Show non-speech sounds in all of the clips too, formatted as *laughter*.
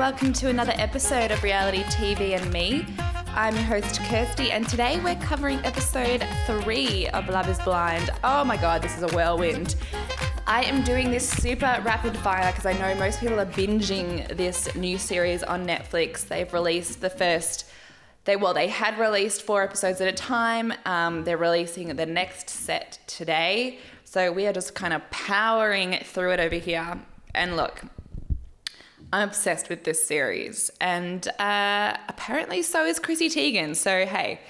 welcome to another episode of Reality TV and Me. I'm your host Kirsty, and today we're covering episode three of Love is Blind. Oh my god, this is a whirlwind. I am doing this super rapid fire because I know most people are binging this new series on Netflix. They've released the first, they well, they had released four episodes at a time. Um, they're releasing the next set today, so we are just kind of powering through it over here. And look, I'm obsessed with this series, and uh, apparently so is Chrissy Teigen. So hey,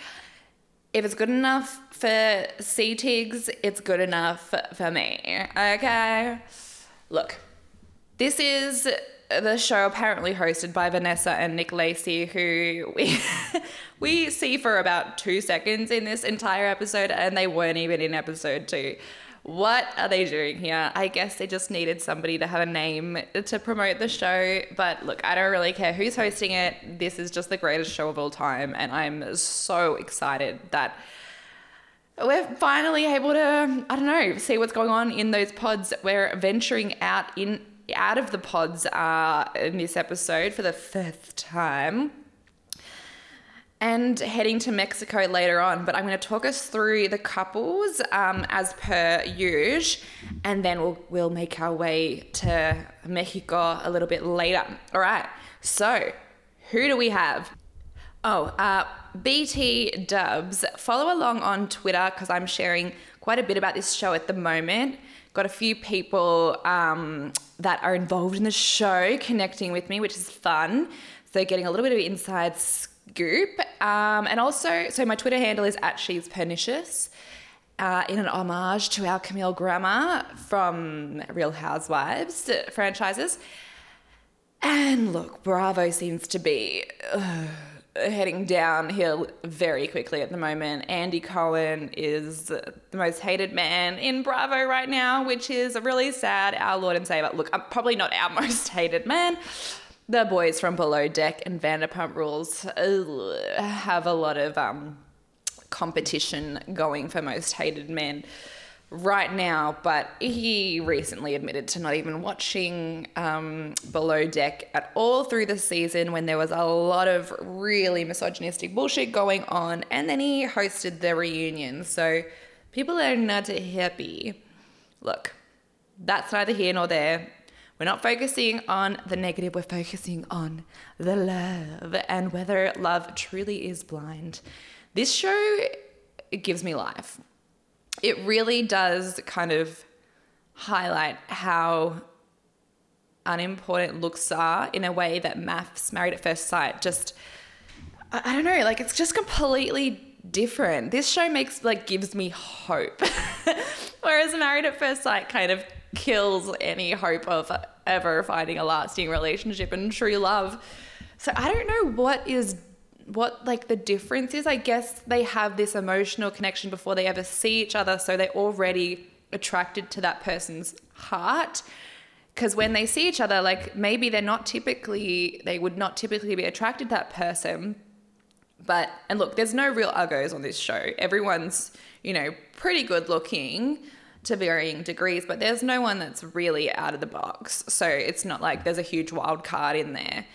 if it's good enough for C Tigs, it's good enough for me. Okay, look, this is the show apparently hosted by Vanessa and Nick Lachey, who we *laughs* we see for about two seconds in this entire episode, and they weren't even in episode two. What are they doing here? I guess they just needed somebody to have a name to promote the show. But look, I don't really care who's hosting it. This is just the greatest show of all time. And I'm so excited that we're finally able to, I don't know, see what's going on in those pods. We're venturing out in out of the pods uh, in this episode for the fifth time and heading to Mexico later on. But I'm going to talk us through the couples um, as per usual, and then we'll we'll make our way to Mexico a little bit later. All right. So, who do we have? Oh, uh, BT Dubs. Follow along on Twitter because I'm sharing quite a bit about this show at the moment. Got a few people um, that are involved in the show connecting with me, which is fun. So, getting a little bit of inside Goop. Um, and also, so my Twitter handle is at She's Pernicious. Uh, in an homage to our Camille Grammer from Real Housewives franchises. And look, Bravo seems to be uh, heading downhill very quickly at the moment. Andy Cohen is the most hated man in Bravo right now, which is a really sad. Our Lord and Savior. Look, I'm probably not our *laughs* most hated man, the boys from Below Deck and Vanderpump Rules have a lot of um, competition going for most hated men right now, but he recently admitted to not even watching um, Below Deck at all through the season when there was a lot of really misogynistic bullshit going on, and then he hosted the reunion. So people are not happy. Look, that's neither here nor there. We're not focusing on the negative, we're focusing on the love and whether love truly is blind. This show it gives me life. It really does kind of highlight how unimportant looks are in a way that maths married at first sight just I, I don't know, like it's just completely different. This show makes like gives me hope. *laughs* Whereas Married at First Sight kind of kills any hope of ever finding a lasting relationship and true love. So I don't know what is what like the difference is. I guess they have this emotional connection before they ever see each other, so they're already attracted to that person's heart. Because when they see each other, like maybe they're not typically, they would not typically be attracted to that person. But, and look, there's no real uggos on this show. Everyone's, you know, pretty good looking to varying degrees, but there's no one that's really out of the box. So it's not like there's a huge wild card in there.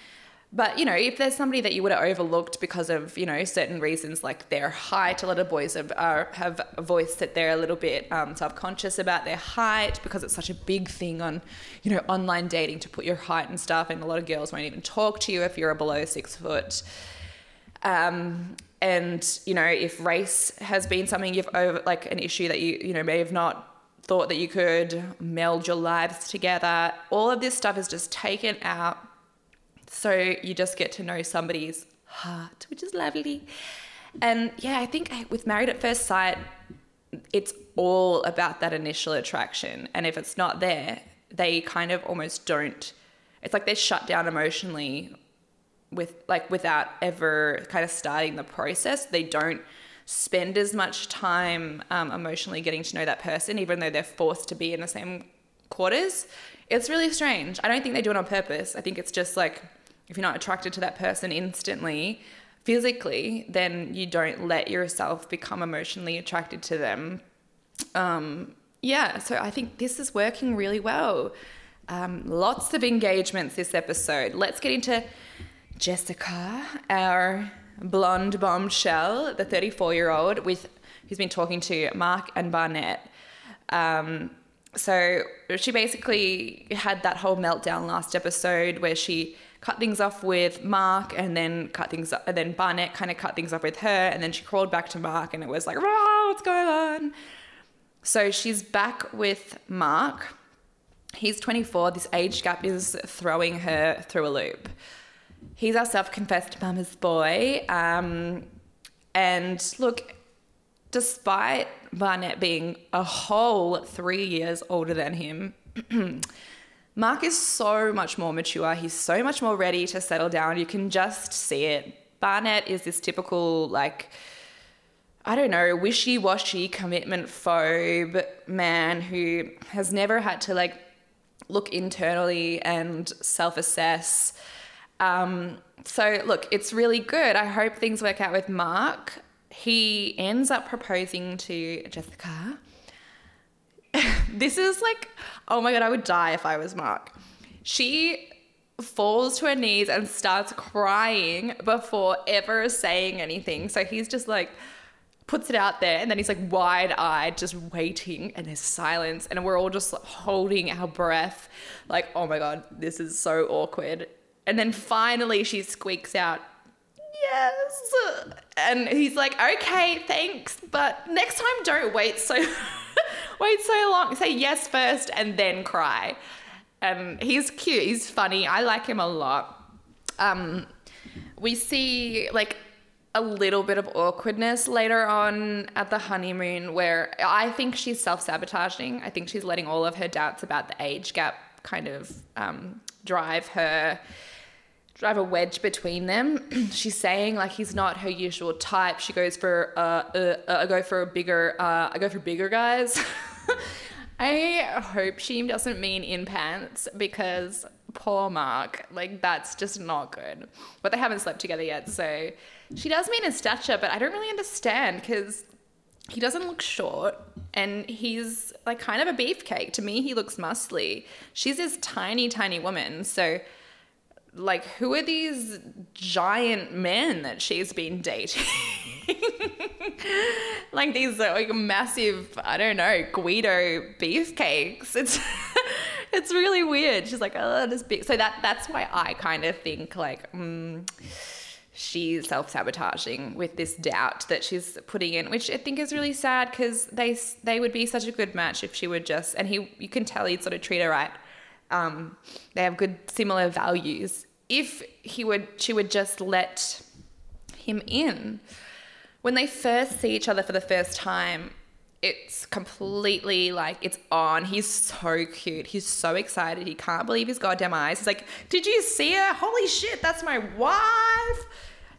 But you know, if there's somebody that you would have overlooked because of you know certain reasons, like their height, a lot of boys have uh, have voiced that they're a little bit um, subconscious about their height because it's such a big thing on you know online dating to put your height and stuff, and a lot of girls won't even talk to you if you're below six foot. Um, and you know, if race has been something you've over like an issue that you you know may have not thought that you could meld your lives together. All of this stuff is just taken out. So you just get to know somebody's heart, which is lovely. And yeah, I think with Married at First Sight, it's all about that initial attraction. And if it's not there, they kind of almost don't, it's like they're shut down emotionally with like without ever kind of starting the process. They don't spend as much time um, emotionally getting to know that person, even though they're forced to be in the same quarters. It's really strange. I don't think they do it on purpose. I think it's just like if you're not attracted to that person instantly, physically, then you don't let yourself become emotionally attracted to them. Um, yeah, so I think this is working really well. Um, lots of engagements this episode. Let's get into Jessica, our blonde bombshell, the 34 year old with who's been talking to Mark and Barnett. Um, so she basically had that whole meltdown last episode where she cut things off with Mark and then cut things up, and then Barnett kind of cut things off with her, and then she crawled back to Mark, and it was like, what's going on? So she's back with Mark. He's 24. This age gap is throwing her through a loop. He's our self confessed mama's boy. Um, and look, despite Barnett being a whole three years older than him, *clears throat* Mark is so much more mature. He's so much more ready to settle down. You can just see it. Barnett is this typical, like, I don't know, wishy washy commitment phobe man who has never had to, like, look internally and self assess. Um, so, look, it's really good. I hope things work out with Mark. He ends up proposing to Jessica. *laughs* this is like, oh my God, I would die if I was Mark. She falls to her knees and starts crying before ever saying anything. So he's just like, puts it out there and then he's like wide eyed, just waiting, and there's silence, and we're all just holding our breath, like, oh my god, this is so awkward. And then finally she squeaks out, yes. And he's like, okay, thanks, but next time don't wait so *laughs* wait so long. Say yes first and then cry. And he's cute, he's funny. I like him a lot. Um, we see like a little bit of awkwardness later on at the honeymoon where I think she's self sabotaging. I think she's letting all of her doubts about the age gap kind of um, drive her drive a wedge between them. *clears throat* She's saying like he's not her usual type. She goes for uh, uh, uh I go for a bigger uh, I go for bigger guys. *laughs* I hope she doesn't mean in pants because poor Mark, like that's just not good. But they haven't slept together yet, so she does mean in stature, but I don't really understand because he doesn't look short and he's like kind of a beefcake. To me, he looks muscly. She's this tiny, tiny woman, so like who are these giant men that she's been dating? *laughs* Like these like massive i don't know guido beefcakes. It's *laughs* it's really weird. She's like oh this big so that that's why i kind of think like mm, she's self-sabotaging with this doubt that she's putting in which i think is really sad because they they would be such a good match if she would just and he you can tell he'd sort of treat her right um, they have good similar values. If he would, she would just let him in. When they first see each other for the first time, it's completely like it's on. He's so cute. He's so excited. He can't believe his goddamn eyes. He's like, Did you see her? Holy shit, that's my wife.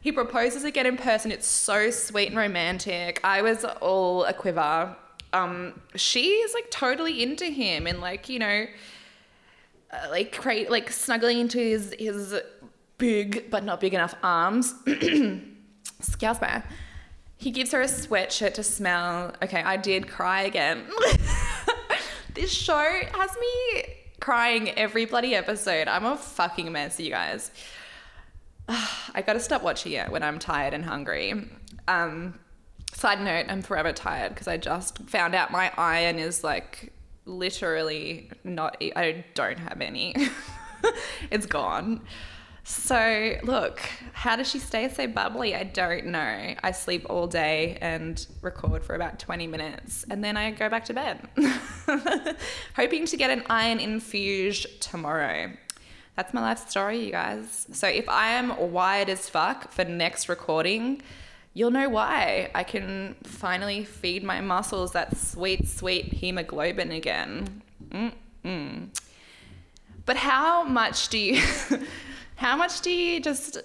He proposes again in person. It's so sweet and romantic. I was all a quiver. Um, she's like totally into him and like, you know, uh, like cra- like snuggling into his his big but not big enough arms. *clears throat* Excuse me. He gives her a sweatshirt to smell. Okay, I did cry again. *laughs* this show has me crying every bloody episode. I'm a fucking mess, you guys. *sighs* I gotta stop watching it when I'm tired and hungry. Um, side note, I'm forever tired because I just found out my iron is like literally not, I don't have any. *laughs* it's gone. So, look, how does she stay so bubbly? I don't know. I sleep all day and record for about 20 minutes and then I go back to bed. *laughs* Hoping to get an iron infuse tomorrow. That's my life story, you guys. So, if I am wired as fuck for next recording, you'll know why. I can finally feed my muscles that sweet, sweet hemoglobin again. Mm-mm. But how much do you, *laughs* how much do you just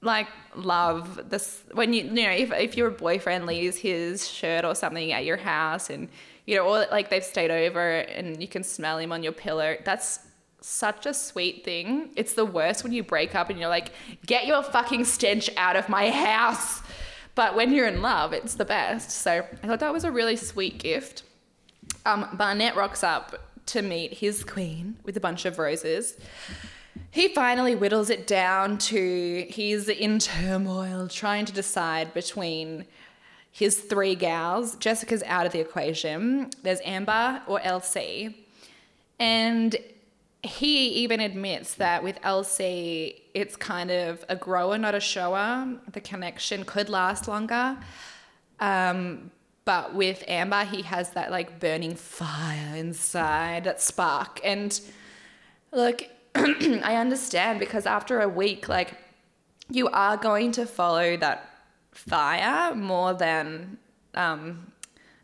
like love this when you, you know, if, if your boyfriend leaves his shirt or something at your house and, you know, or like they've stayed over and you can smell him on your pillow, that's such a sweet thing. It's the worst when you break up and you're like, get your fucking stench out of my house. But when you're in love, it's the best. So I thought that was a really sweet gift. Um, Barnett rocks up to meet his queen with a bunch of roses. He finally whittles it down to he's in turmoil, trying to decide between his three gals. Jessica's out of the equation. There's Amber or LC. And he even admits that with LC, it's kind of a grower, not a shower. The connection could last longer. Um, but with Amber, he has that like burning fire inside, that spark. And look, *clears throat* I understand because after a week, like you are going to follow that fire more than um,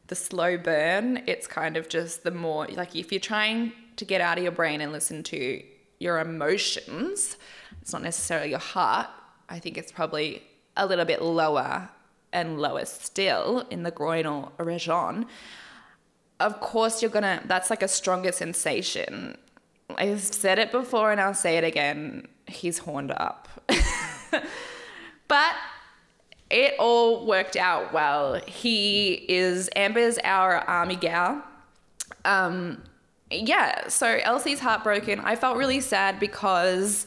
the slow burn. It's kind of just the more like if you're trying to get out of your brain and listen to your emotions, it's not necessarily your heart. I think it's probably a little bit lower and lower still in the groinal region. Of course, you're gonna, that's like a stronger sensation. I've said it before and I'll say it again. He's horned up. *laughs* but it all worked out well. He is Amber's our army gal. Um, yeah, so LC's heartbroken. I felt really sad because,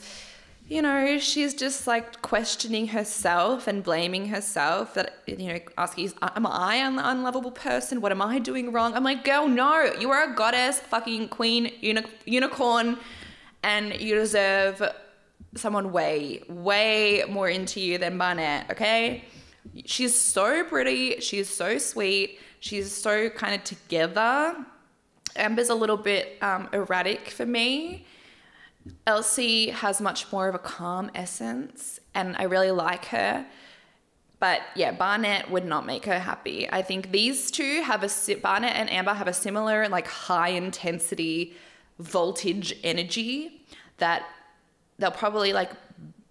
you know, she's just like questioning herself and blaming herself that, you know, asking, am I an unlovable person? What am I doing wrong? I'm like, girl, no, you are a goddess, fucking queen, uni- unicorn, and you deserve someone way, way more into you than Barnett, okay? She's so pretty. She's so sweet. She's so kind of together Amber's a little bit um, erratic for me. LC has much more of a calm essence, and I really like her. But yeah, Barnett would not make her happy. I think these two have a Barnett and Amber have a similar like high intensity voltage energy that they'll probably like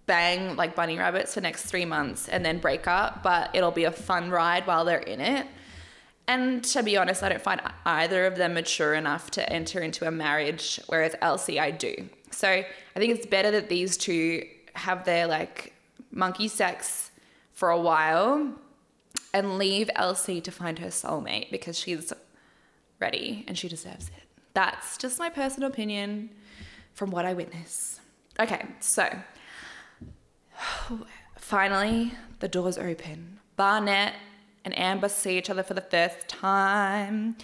bang like bunny rabbits for next three months and then break up, but it'll be a fun ride while they're in it. And to be honest, I don't find either of them mature enough to enter into a marriage, whereas LC, I do. So I think it's better that these two have their like monkey sex for a while and leave LC to find her soulmate because she's ready and she deserves it. That's just my personal opinion from what I witness. Okay, so *sighs* finally the doors open. Barnett and Amber see each other for the first time.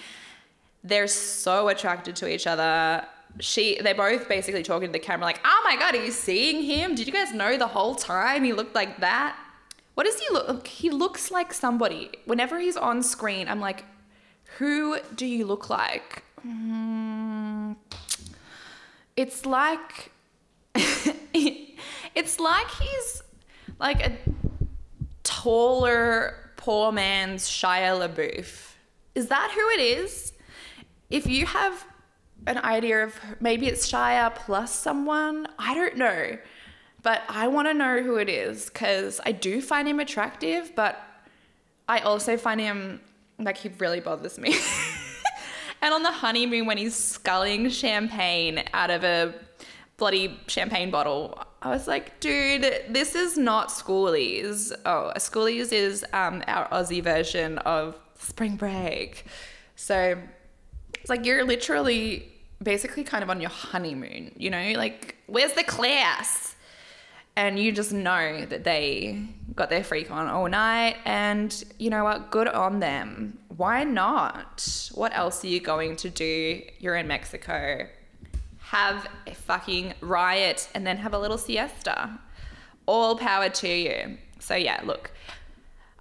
They're so attracted to each other. She, they're both basically talking to the camera, like, "Oh my god, are you seeing him? Did you guys know the whole time he looked like that? What does he look? He looks like somebody. Whenever he's on screen, I'm like, who do you look like? Mm, it's like, *laughs* it's like he's like a taller poor man's Shia LaBeouf. Is that who it is? If you have an idea of maybe it's Shia plus someone, I don't know. But I want to know who it is because I do find him attractive, but I also find him like he really bothers me. *laughs* and on the honeymoon, when he's sculling champagne out of a bloody champagne bottle, I was like, dude, this is not schoolies. Oh, schoolies is um, our Aussie version of spring break. So it's like you're literally basically kind of on your honeymoon, you know? Like, where's the class? And you just know that they got their freak on all night. And you know what? Good on them. Why not? What else are you going to do? You're in Mexico have a fucking riot and then have a little siesta. All power to you. So, yeah, look,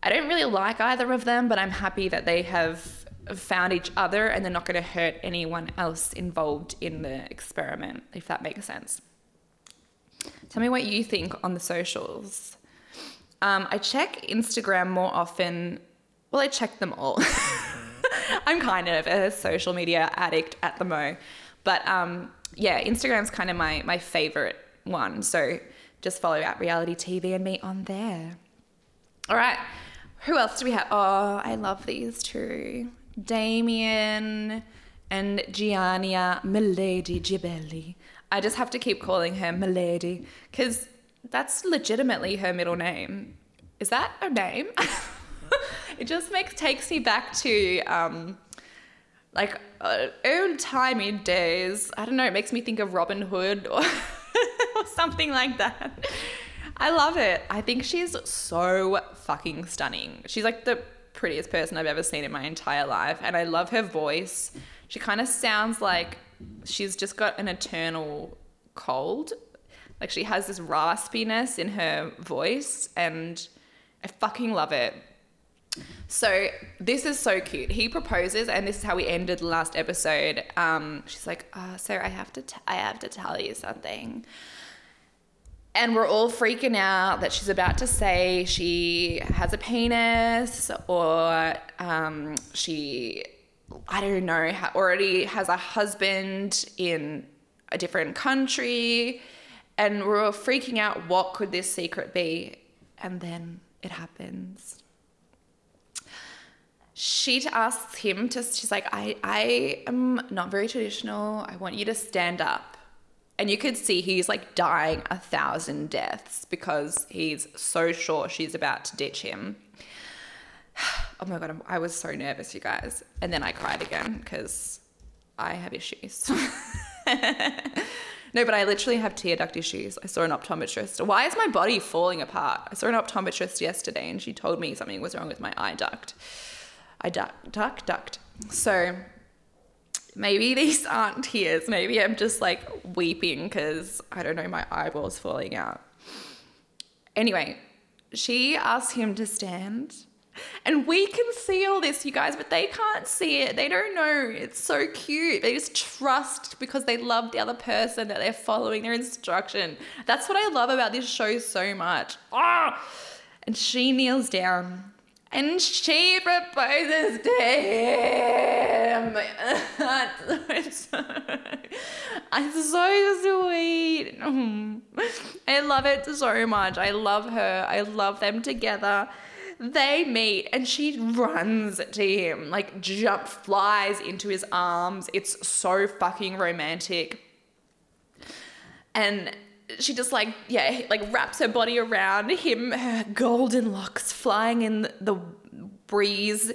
I don't really like either of them, but I'm happy that they have found each other and they're not going to hurt anyone else involved in the experiment, if that makes sense. Tell me what you think on the socials. Um, I check Instagram more often. Well, I check them all. *laughs* I'm kind of a social media addict at the mo. But um, yeah, Instagram's kind of my my favorite one. So just follow at reality TV and me on there. All right. Who else do we have? Oh, I love these two. Damien and Giannina Milady Gibelli. I just have to keep calling her Milady because that's legitimately her middle name. Is that her name? *laughs* it just makes takes me back to um, like uh, old timey days. I don't know. It makes me think of Robin Hood or, *laughs* or something like that. I love it. I think she's so fucking stunning. She's like the prettiest person I've ever seen in my entire life, and I love her voice. She kind of sounds like she's just got an eternal cold. Like she has this raspiness in her voice, and I fucking love it. So this is so cute. He proposes, and this is how we ended the last episode. Um, she's like, oh, "So I have to, t- I have to tell you something." And we're all freaking out that she's about to say she has a penis or um, she, I don't know, already has a husband in a different country. And we're all freaking out what could this secret be? And then it happens she asks him to she's like I I am not very traditional. I want you to stand up. And you could see he's like dying a thousand deaths because he's so sure she's about to ditch him. *sighs* Oh my god, I was so nervous, you guys. And then I cried again because I have issues. *laughs* no, but I literally have tear duct issues. I saw an optometrist. Why is my body falling apart? I saw an optometrist yesterday and she told me something was wrong with my eye duct. I duck, duck, ducked. So maybe these *laughs* aren't tears. Maybe I'm just like weeping because I don't know, my eyeball's falling out. Anyway, she asks him to stand. And we can see all this, you guys, but they can't see it. They don't know. It's so cute. They just trust because they love the other person that they're following their instruction. That's what I love about this show so much. Ah! And she kneels down and she proposes to him. it's, *laughs* so, it's so sweet. I love it so much. I love her. I love them together. They meet and she runs to him, like jump flies into his arms. It's so fucking romantic. And she just like yeah like wraps her body around him her golden locks flying in the breeze.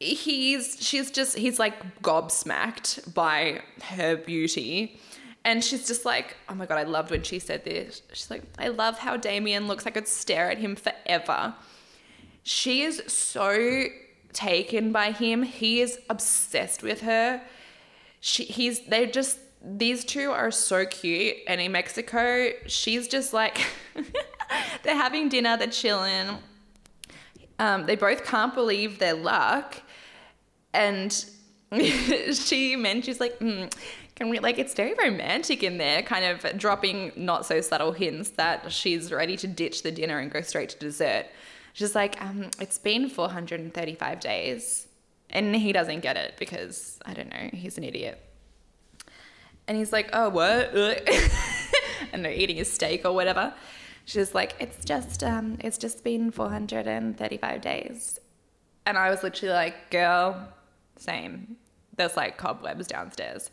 He's she's just he's like gobsmacked by her beauty. And she's just like oh my god i loved when she said this. She's like i love how damien looks. I could stare at him forever. She is so taken by him. He is obsessed with her. She he's they're just these two are so cute. And in Mexico, she's just like, *laughs* they're having dinner, they're chilling. Um, they both can't believe their luck. And *laughs* she meant, she's like, mm, can we, like, it's very romantic in there, kind of dropping not so subtle hints that she's ready to ditch the dinner and go straight to dessert. She's like, um, it's been 435 days. And he doesn't get it because, I don't know, he's an idiot. And he's like, oh, what? *laughs* and they're eating his steak or whatever. She's like, it's just, um, it's just been 435 days. And I was literally like, girl, same. There's like cobwebs downstairs.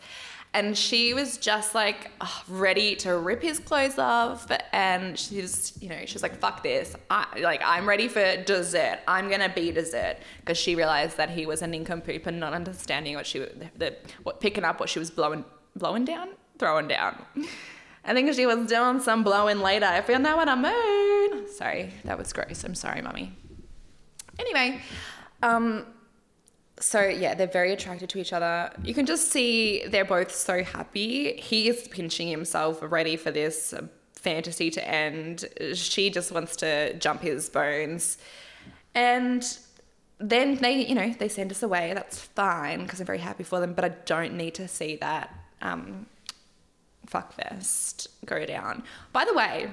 And she was just like oh, ready to rip his clothes off. And she's, you know, she's like, fuck this. I, like, I'm ready for dessert. I'm going to be dessert. Because she realized that he was a nincompoop and not understanding what she, the, what, picking up what she was blowing, blowing down, throwing down. *laughs* I think she was doing some blowing later. If you know what I mean. Sorry, that was gross. I'm sorry, mummy. Anyway, um, so yeah, they're very attracted to each other. You can just see they're both so happy. He is pinching himself, ready for this fantasy to end. She just wants to jump his bones. And then they, you know, they send us away. That's fine because I'm very happy for them, but I don't need to see that um, fuckfest go down. By the way,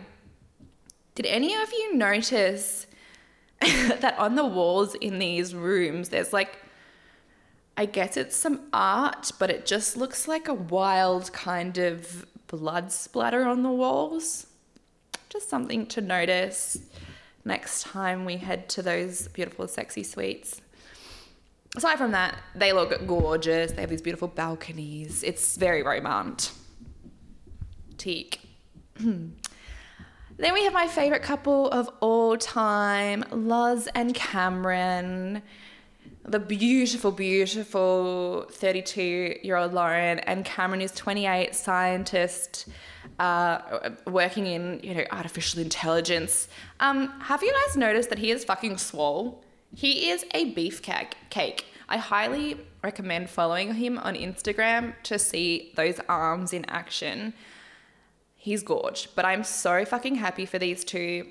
did any of you notice *laughs* that on the walls in these rooms there's like I guess it's some art, but it just looks like a wild kind of blood splatter on the walls. Just something to notice next time we head to those beautiful, sexy suites aside from that, they look gorgeous. They have these beautiful balconies. It's very romantic. Teak. Then we have my favorite couple of all time, Loz and Cameron. the beautiful, beautiful 32 year old Lauren, and Cameron is 28, scientist, uh, working in you know artificial intelligence. Um, have you guys noticed that he is fucking swole? He is a beefcake cake. I highly recommend following him on Instagram to see those arms in action. He's gorged, but I'm so fucking happy for these two.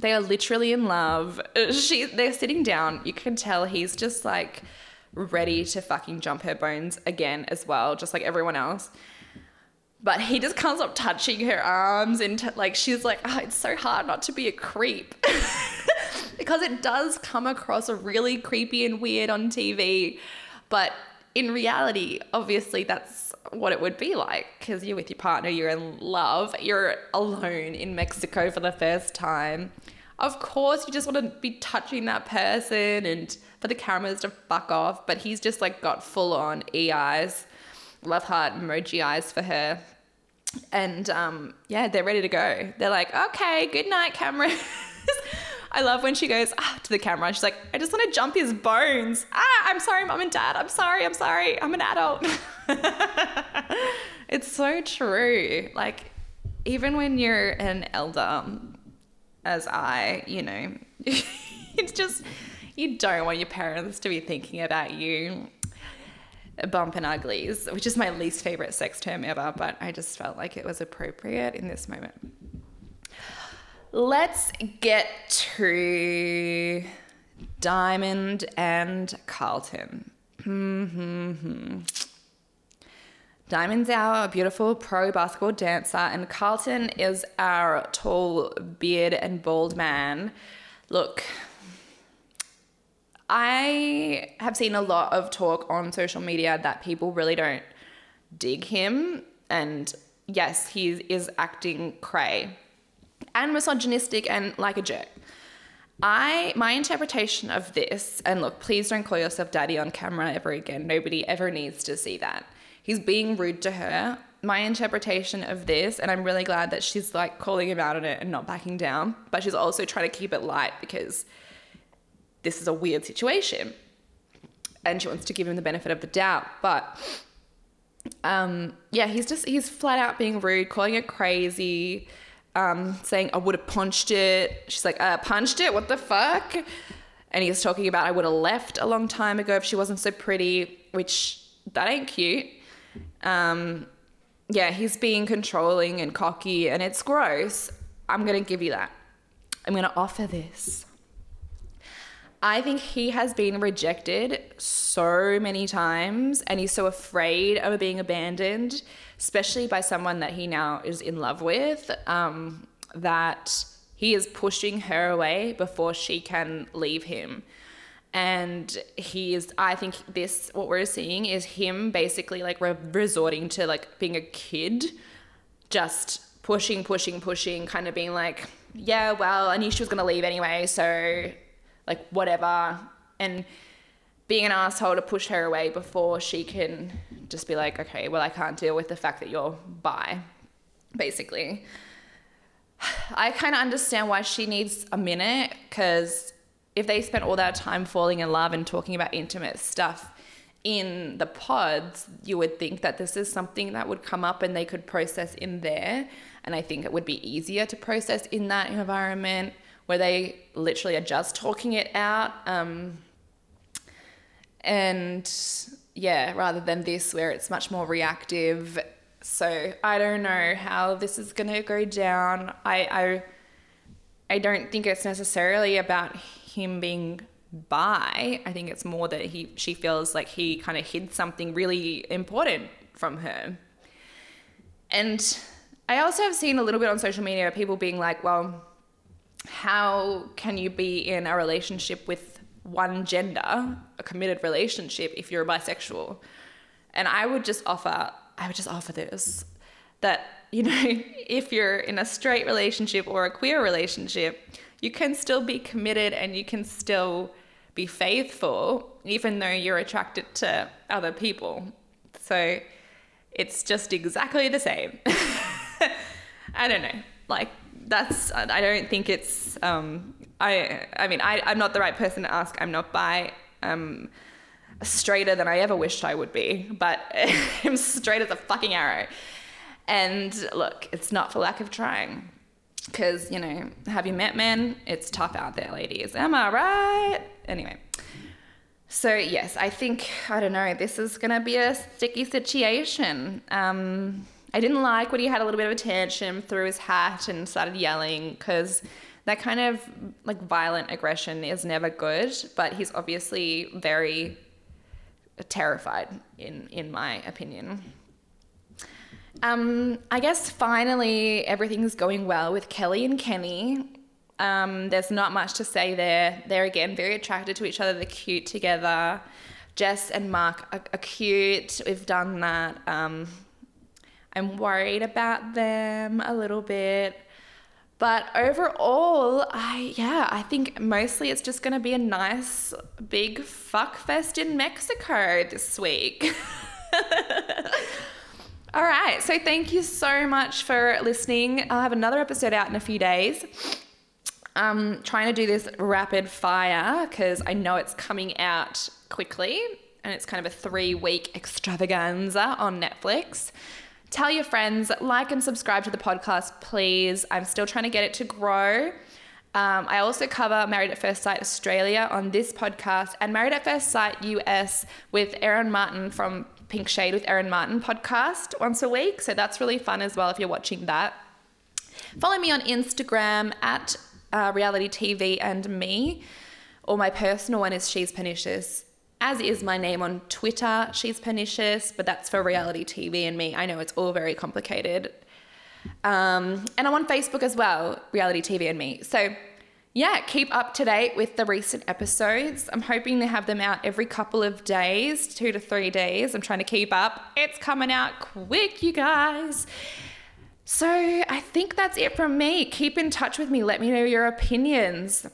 They are literally in love. Uh, she, they're sitting down. You can tell he's just like ready to fucking jump her bones again as well, just like everyone else. But he just comes up touching her arms and t- like she's like, oh, it's so hard not to be a creep. *laughs* because it does come across really creepy and weird on TV. But in reality, obviously, that's what it would be like because you're with your partner, you're in love, you're alone in Mexico for the first time. Of course, you just want to be touching that person and for the cameras to fuck off, but he's just like got full on E eyes, love heart emoji eyes for her. And um, yeah, they're ready to go. They're like, okay, good night, cameras. *laughs* I love when she goes ah, to the camera. She's like, I just want to jump his bones. Ah, I'm sorry, mom and dad. I'm sorry. I'm sorry. I'm an adult. *laughs* it's so true. Like, even when you're an elder, as I, you know, *laughs* it's just, you don't want your parents to be thinking about you bumping uglies, which is my least favorite sex term ever, but I just felt like it was appropriate in this moment. Let's get to Diamond and Carlton. Hmm, hmm, hmm. Diamond's our beautiful pro basketball dancer, and Carlton is our tall, beard and bald man. Look, I have seen a lot of talk on social media that people really don't dig him, and yes, he is acting cray and misogynistic and like a jerk. I my interpretation of this, and look, please don't call yourself daddy on camera ever again. Nobody ever needs to see that. He's being rude to her. My interpretation of this, and I'm really glad that she's like calling him out on it and not backing down, but she's also trying to keep it light because this is a weird situation. And she wants to give him the benefit of the doubt. But um, yeah, he's just he's flat out being rude, calling her crazy um, saying, I would have punched it. She's like, uh, punched it? What the fuck? And he's talking about, I would have left a long time ago if she wasn't so pretty, which that ain't cute. Um, yeah, he's being controlling and cocky, and it's gross. I'm going to give you that. I'm going to offer this. I think he has been rejected so many times, and he's so afraid of being abandoned especially by someone that he now is in love with, um, that he is pushing her away before she can leave him. And he is, I think this, what we're seeing is him basically like re- resorting to like being a kid, just pushing, pushing, pushing, kind of being like, yeah, well, I knew she was going to leave anyway, so like whatever. And being an asshole to push her away before she can just be like, okay, well, I can't deal with the fact that you're bi, basically. I kind of understand why she needs a minute because if they spent all that time falling in love and talking about intimate stuff in the pods, you would think that this is something that would come up and they could process in there. And I think it would be easier to process in that environment where they literally are just talking it out. Um, and yeah, rather than this where it's much more reactive. So I don't know how this is gonna go down. I I I don't think it's necessarily about him being bi. I think it's more that he she feels like he kind of hid something really important from her. And I also have seen a little bit on social media people being like, well, how can you be in a relationship with one gender, a committed relationship, if you're bisexual. And I would just offer, I would just offer this that, you know, *laughs* if you're in a straight relationship or a queer relationship, you can still be committed and you can still be faithful, even though you're attracted to other people. So it's just exactly the same. *laughs* I don't know. Like, that's, I don't think it's, um, I I mean I I'm not the right person to ask. I'm not bi. I'm straighter than I ever wished I would be, but *laughs* I'm straight as a fucking arrow. And look, it's not for lack of trying. Because, you know, have you met men? It's tough out there, ladies. Am I right? Anyway. So, yes, I think, I don't know, this is going to be a sticky situation. Um, I didn't like when he had a little bit of a tantrum, threw his hat and started yelling because that kind of like violent aggression is never good, but he's obviously very terrified in in my opinion. Um, I guess finally everything's going well with Kelly and Kenny. Um, there's not much to say there. They're again very attracted to each other. They're cute together. Jess and Mark are, are cute. We've done that. Um, I'm worried about them a little bit. But overall, I yeah, I think mostly it's just gonna be a nice big fuck fest in Mexico this week. *laughs* All right, so thank you so much for listening. I'll have another episode out in a few days. I'm trying to do this rapid fire because I know it's coming out quickly and it's kind of a three week extravaganza on Netflix. Tell your friends, like and subscribe to the podcast, please. I'm still trying to get it to grow. Um, I also cover Married at First Sight Australia on this podcast and Married at First Sight US with Erin Martin from Pink Shade with Erin Martin podcast once a week. So that's really fun as well if you're watching that. Follow me on Instagram at uh, Reality TV and me, or my personal one is She's Pernicious as is my name on Twitter. She's pernicious, but that's for reality TV and me. I know it's all very complicated. Um, and I'm on Facebook as well, reality TV and me. So, yeah, keep up to date with the recent episodes. I'm hoping to have them out every couple of days, two to three days. I'm trying to keep up. It's coming out quick, you guys. So, I think that's it from me. Keep in touch with me. Let me know your opinions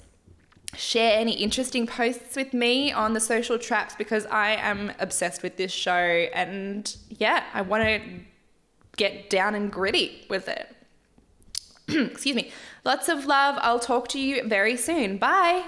share any interesting posts with me on the social traps because I am obsessed with this show and yeah, I want to get down and gritty with it. *clears throat* Excuse me. Lots of love. I'll talk to you very soon. Bye.